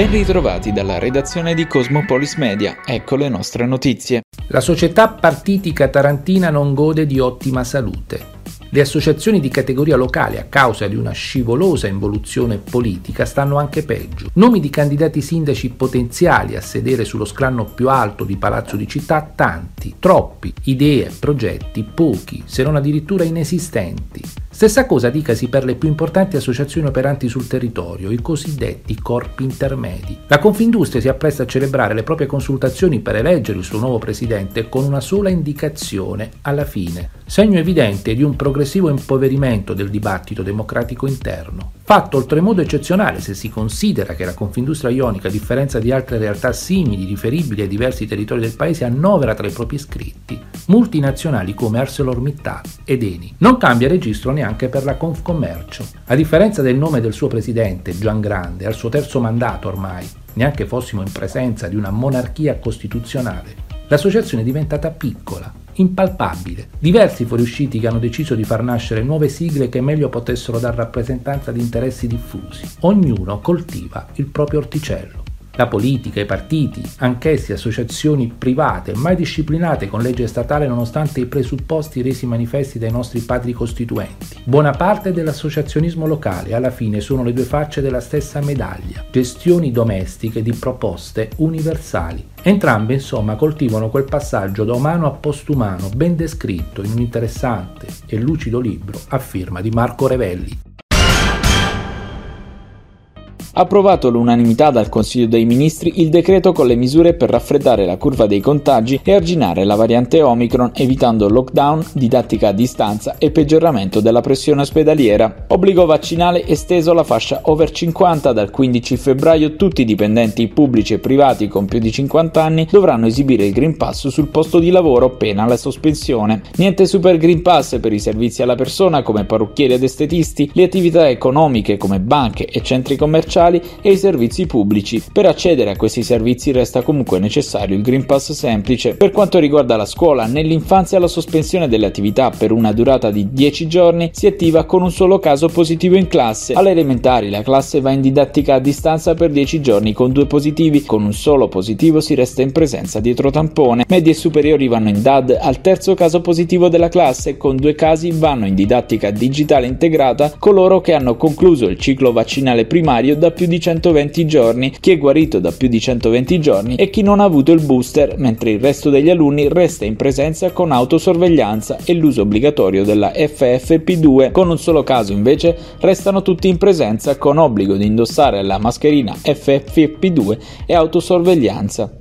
Ben ritrovati dalla redazione di Cosmopolis Media, ecco le nostre notizie. La società partitica tarantina non gode di ottima salute. Le associazioni di categoria locale, a causa di una scivolosa involuzione politica, stanno anche peggio. Nomi di candidati sindaci potenziali a sedere sullo scranno più alto di Palazzo di Città, tanti, troppi, idee, progetti, pochi, se non addirittura inesistenti. Stessa cosa dicasi per le più importanti associazioni operanti sul territorio, i cosiddetti corpi intermedi. La Confindustria si appresta a celebrare le proprie consultazioni per eleggere il suo nuovo presidente con una sola indicazione alla fine, segno evidente di un progressivo impoverimento del dibattito democratico interno. Fatto oltremodo eccezionale se si considera che la Confindustria Ionica, a differenza di altre realtà simili riferibili ai diversi territori del paese, annovera tra i propri iscritti multinazionali come ArcelorMittal ed Eni. Non cambia registro neanche per la Confcommercio. A differenza del nome del suo presidente, Gian Grande, al suo terzo mandato ormai, neanche fossimo in presenza di una monarchia costituzionale, l'associazione è diventata piccola, impalpabile. Diversi fuoriusciti che hanno deciso di far nascere nuove sigle che meglio potessero dar rappresentanza di interessi diffusi. Ognuno coltiva il proprio orticello. La politica, i partiti, anch'essi associazioni private, mai disciplinate con legge statale nonostante i presupposti resi manifesti dai nostri padri costituenti. Buona parte dell'associazionismo locale alla fine sono le due facce della stessa medaglia, gestioni domestiche di proposte universali. Entrambe insomma coltivano quel passaggio da umano a postumano ben descritto in un interessante e lucido libro a firma di Marco Revelli. Approvato all'unanimità dal Consiglio dei Ministri il decreto con le misure per raffreddare la curva dei contagi e arginare la variante Omicron, evitando lockdown, didattica a distanza e peggioramento della pressione ospedaliera. Obbligo vaccinale esteso alla fascia over 50 dal 15 febbraio tutti i dipendenti pubblici e privati con più di 50 anni dovranno esibire il Green Pass sul posto di lavoro pena la sospensione. Niente super Green Pass per i servizi alla persona come parrucchieri ed estetisti, le attività economiche come banche e centri commerciali commerciali e i servizi pubblici. Per accedere a questi servizi resta comunque necessario il Green Pass semplice. Per quanto riguarda la scuola, nell'infanzia la sospensione delle attività per una durata di 10 giorni si attiva con un solo caso positivo in classe. Alle elementari la classe va in didattica a distanza per 10 giorni con due positivi, con un solo positivo si resta in presenza dietro tampone. Medie superiori vanno in DAD al terzo caso positivo della classe, con due casi vanno in didattica digitale integrata coloro che hanno concluso il ciclo vaccinale primario da più di 120 giorni, chi è guarito da più di 120 giorni e chi non ha avuto il booster, mentre il resto degli alunni resta in presenza con autosorveglianza e l'uso obbligatorio della FFP2. Con un solo caso invece restano tutti in presenza con obbligo di indossare la mascherina FFP2 e autosorveglianza.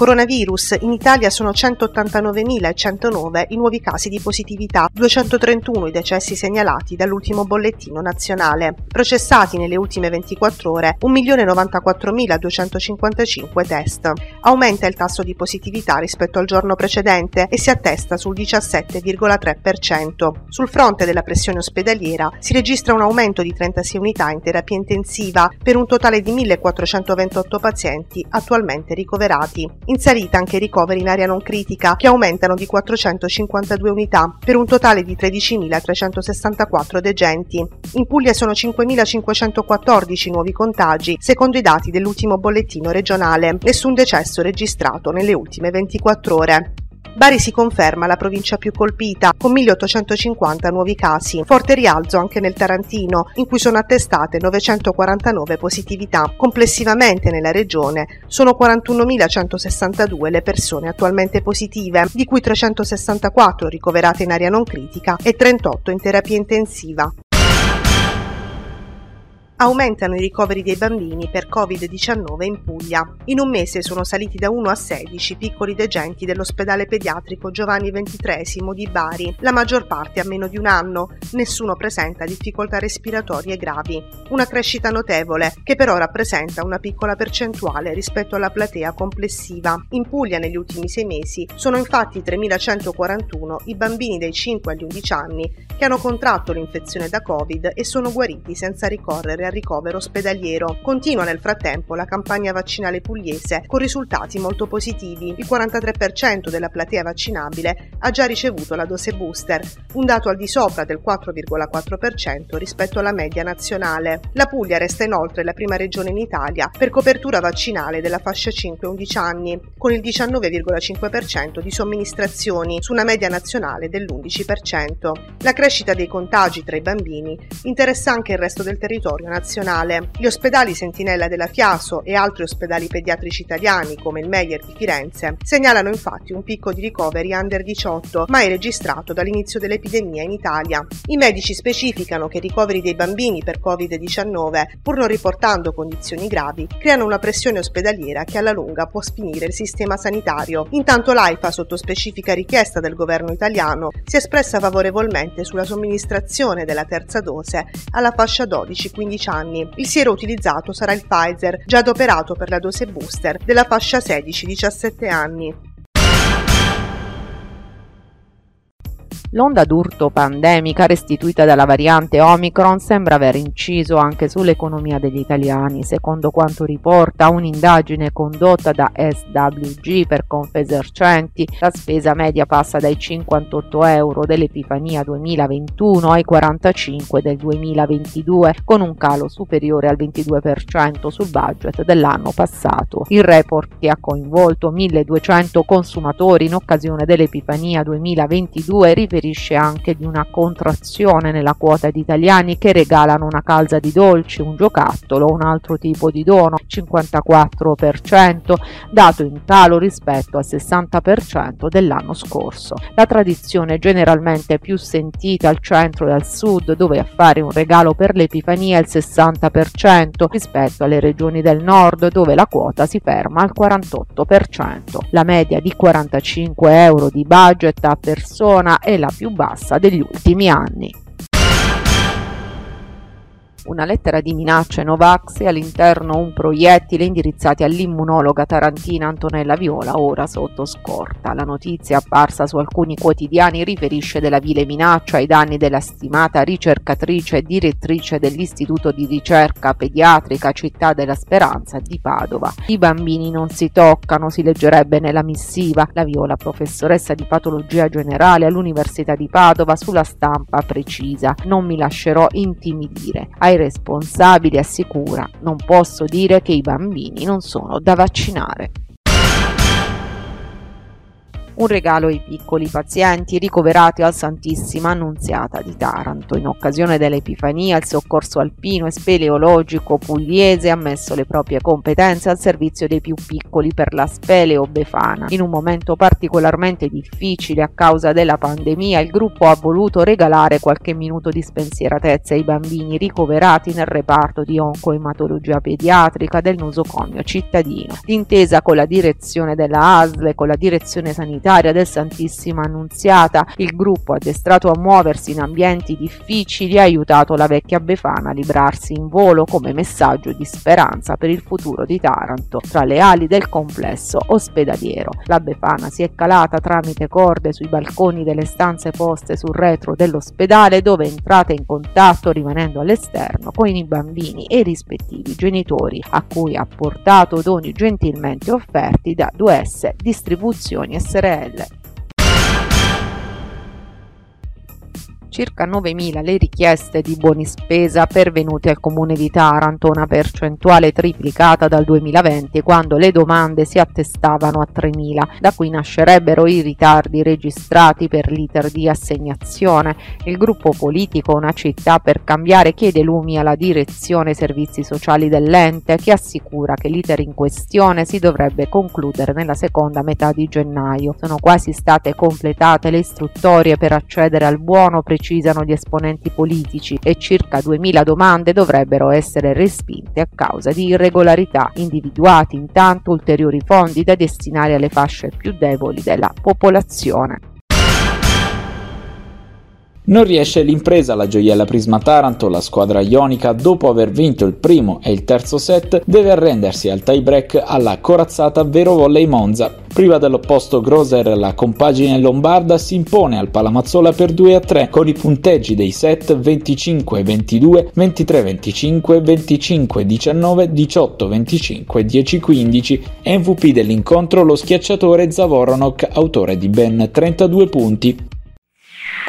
Coronavirus, in Italia sono 189.109 i nuovi casi di positività, 231 i decessi segnalati dall'ultimo bollettino nazionale. Processati nelle ultime 24 ore 1.094.255 test. Aumenta il tasso di positività rispetto al giorno precedente e si attesta sul 17,3%. Sul fronte della pressione ospedaliera si registra un aumento di 36 unità in terapia intensiva per un totale di 1.428 pazienti attualmente ricoverati in salita anche i ricoveri in area non critica, che aumentano di 452 unità, per un totale di 13.364 degenti. In Puglia sono 5.514 nuovi contagi, secondo i dati dell'ultimo bollettino regionale. Nessun decesso registrato nelle ultime 24 ore. Bari si conferma la provincia più colpita, con 1850 nuovi casi. Forte rialzo anche nel Tarantino, in cui sono attestate 949 positività. Complessivamente nella regione sono 41.162 le persone attualmente positive, di cui 364 ricoverate in area non critica e 38 in terapia intensiva. Aumentano i ricoveri dei bambini per Covid-19 in Puglia. In un mese sono saliti da 1 a 16 piccoli degenti dell'ospedale pediatrico Giovanni XXIII di Bari, la maggior parte a meno di un anno. Nessuno presenta difficoltà respiratorie gravi. Una crescita notevole, che però rappresenta una piccola percentuale rispetto alla platea complessiva. In Puglia negli ultimi sei mesi sono infatti 3.141 i bambini dai 5 agli 11 anni che hanno contratto l'infezione da Covid e sono guariti senza ricorrere ricovero ospedaliero. Continua nel frattempo la campagna vaccinale pugliese con risultati molto positivi. Il 43% della platea vaccinabile ha già ricevuto la dose booster, un dato al di sopra del 4,4% rispetto alla media nazionale. La Puglia resta inoltre la prima regione in Italia per copertura vaccinale della fascia 5-11 anni, con il 19,5% di somministrazioni su una media nazionale dell'11%. La crescita dei contagi tra i bambini interessa anche il resto del territorio nazionale. Gli ospedali Sentinella della Fiaso e altri ospedali pediatrici italiani, come il Meyer di Firenze, segnalano infatti un picco di ricoveri under 18 mai registrato dall'inizio dell'epidemia in Italia. I medici specificano che i ricoveri dei bambini per Covid-19, pur non riportando condizioni gravi, creano una pressione ospedaliera che alla lunga può sfinire il sistema sanitario. Intanto l'AIFA, sotto specifica richiesta del governo italiano, si è espressa favorevolmente sulla somministrazione della terza dose alla fascia 12-15 anni. Il siero utilizzato sarà il Pfizer, già adoperato per la dose booster della fascia 16-17 anni. L'onda d'urto pandemica restituita dalla variante Omicron sembra aver inciso anche sull'economia degli italiani, secondo quanto riporta un'indagine condotta da SWG per Confesercenti. La spesa media passa dai 58 euro dell'Epifania 2021 ai 45 del 2022, con un calo superiore al 22% sul budget dell'anno passato. Il report che ha coinvolto 1200 consumatori in occasione dell'Epifania 2022 riferisce riferisce anche di una contrazione nella quota di italiani che regalano una calza di dolci, un giocattolo o un altro tipo di dono, 54%, dato in calo rispetto al 60% dell'anno scorso. La tradizione generalmente più sentita al centro e al sud, dove a fare un regalo per l'Epifania è il 60% rispetto alle regioni del nord, dove la quota si ferma al 48%. La media di 45 euro di budget a persona è la più bassa degli ultimi anni una lettera di minacce Novax e all'interno un proiettile indirizzati all'immunologa tarantina Antonella Viola, ora sotto scorta. La notizia apparsa su alcuni quotidiani riferisce della vile minaccia ai danni della stimata ricercatrice e direttrice dell'Istituto di ricerca pediatrica Città della Speranza di Padova. I bambini non si toccano, si leggerebbe nella missiva. La Viola, professoressa di patologia generale all'Università di Padova, sulla stampa precisa. Non mi lascerò intimidire. Ai responsabili assicura non posso dire che i bambini non sono da vaccinare un regalo ai piccoli pazienti ricoverati al Santissima Annunziata di Taranto. In occasione dell'Epifania il soccorso alpino e speleologico pugliese ha messo le proprie competenze al servizio dei più piccoli per la speleo befana. In un momento particolarmente difficile a causa della pandemia il gruppo ha voluto regalare qualche minuto di spensieratezza ai bambini ricoverati nel reparto di oncoematologia pediatrica del nosocomio cittadino. D'intesa con la direzione della ASL e con la direzione sanitaria comunitaria del Santissima Annunziata. Il gruppo, addestrato a muoversi in ambienti difficili, ha aiutato la vecchia Befana a librarsi in volo come messaggio di speranza per il futuro di Taranto tra le ali del complesso ospedaliero. La Befana si è calata tramite corde sui balconi delle stanze poste sul retro dell'ospedale dove è entrata in contatto rimanendo all'esterno con i bambini e i rispettivi genitori a cui ha portato doni gentilmente offerti da 2S Distribuzioni SRL sorelle. Circa 9.000 le richieste di buoni spesa pervenute al comune di Taranto, una percentuale triplicata dal 2020 quando le domande si attestavano a 3.000, da cui nascerebbero i ritardi registrati per l'iter di assegnazione. Il gruppo politico Una città per cambiare chiede lumi alla direzione servizi sociali dell'ente che assicura che l'iter in questione si dovrebbe concludere nella seconda metà di gennaio. Sono quasi state completate le istruttorie per accedere al buono preciso precisano gli esponenti politici e circa 2.000 domande dovrebbero essere respinte a causa di irregolarità, individuati intanto ulteriori fondi da destinare alle fasce più deboli della popolazione. Non riesce l'impresa la gioiella Prisma Taranto, la squadra ionica dopo aver vinto il primo e il terzo set deve arrendersi al tie break alla corazzata Vero Volley Monza. Priva dell'opposto Groser, la compagine lombarda si impone al Palamazzola per 2 a 3 con i punteggi dei set 25-22, 23-25, 25-19, 18-25, 10-15. MVP dell'incontro lo schiacciatore Zavoronok, autore di ben 32 punti.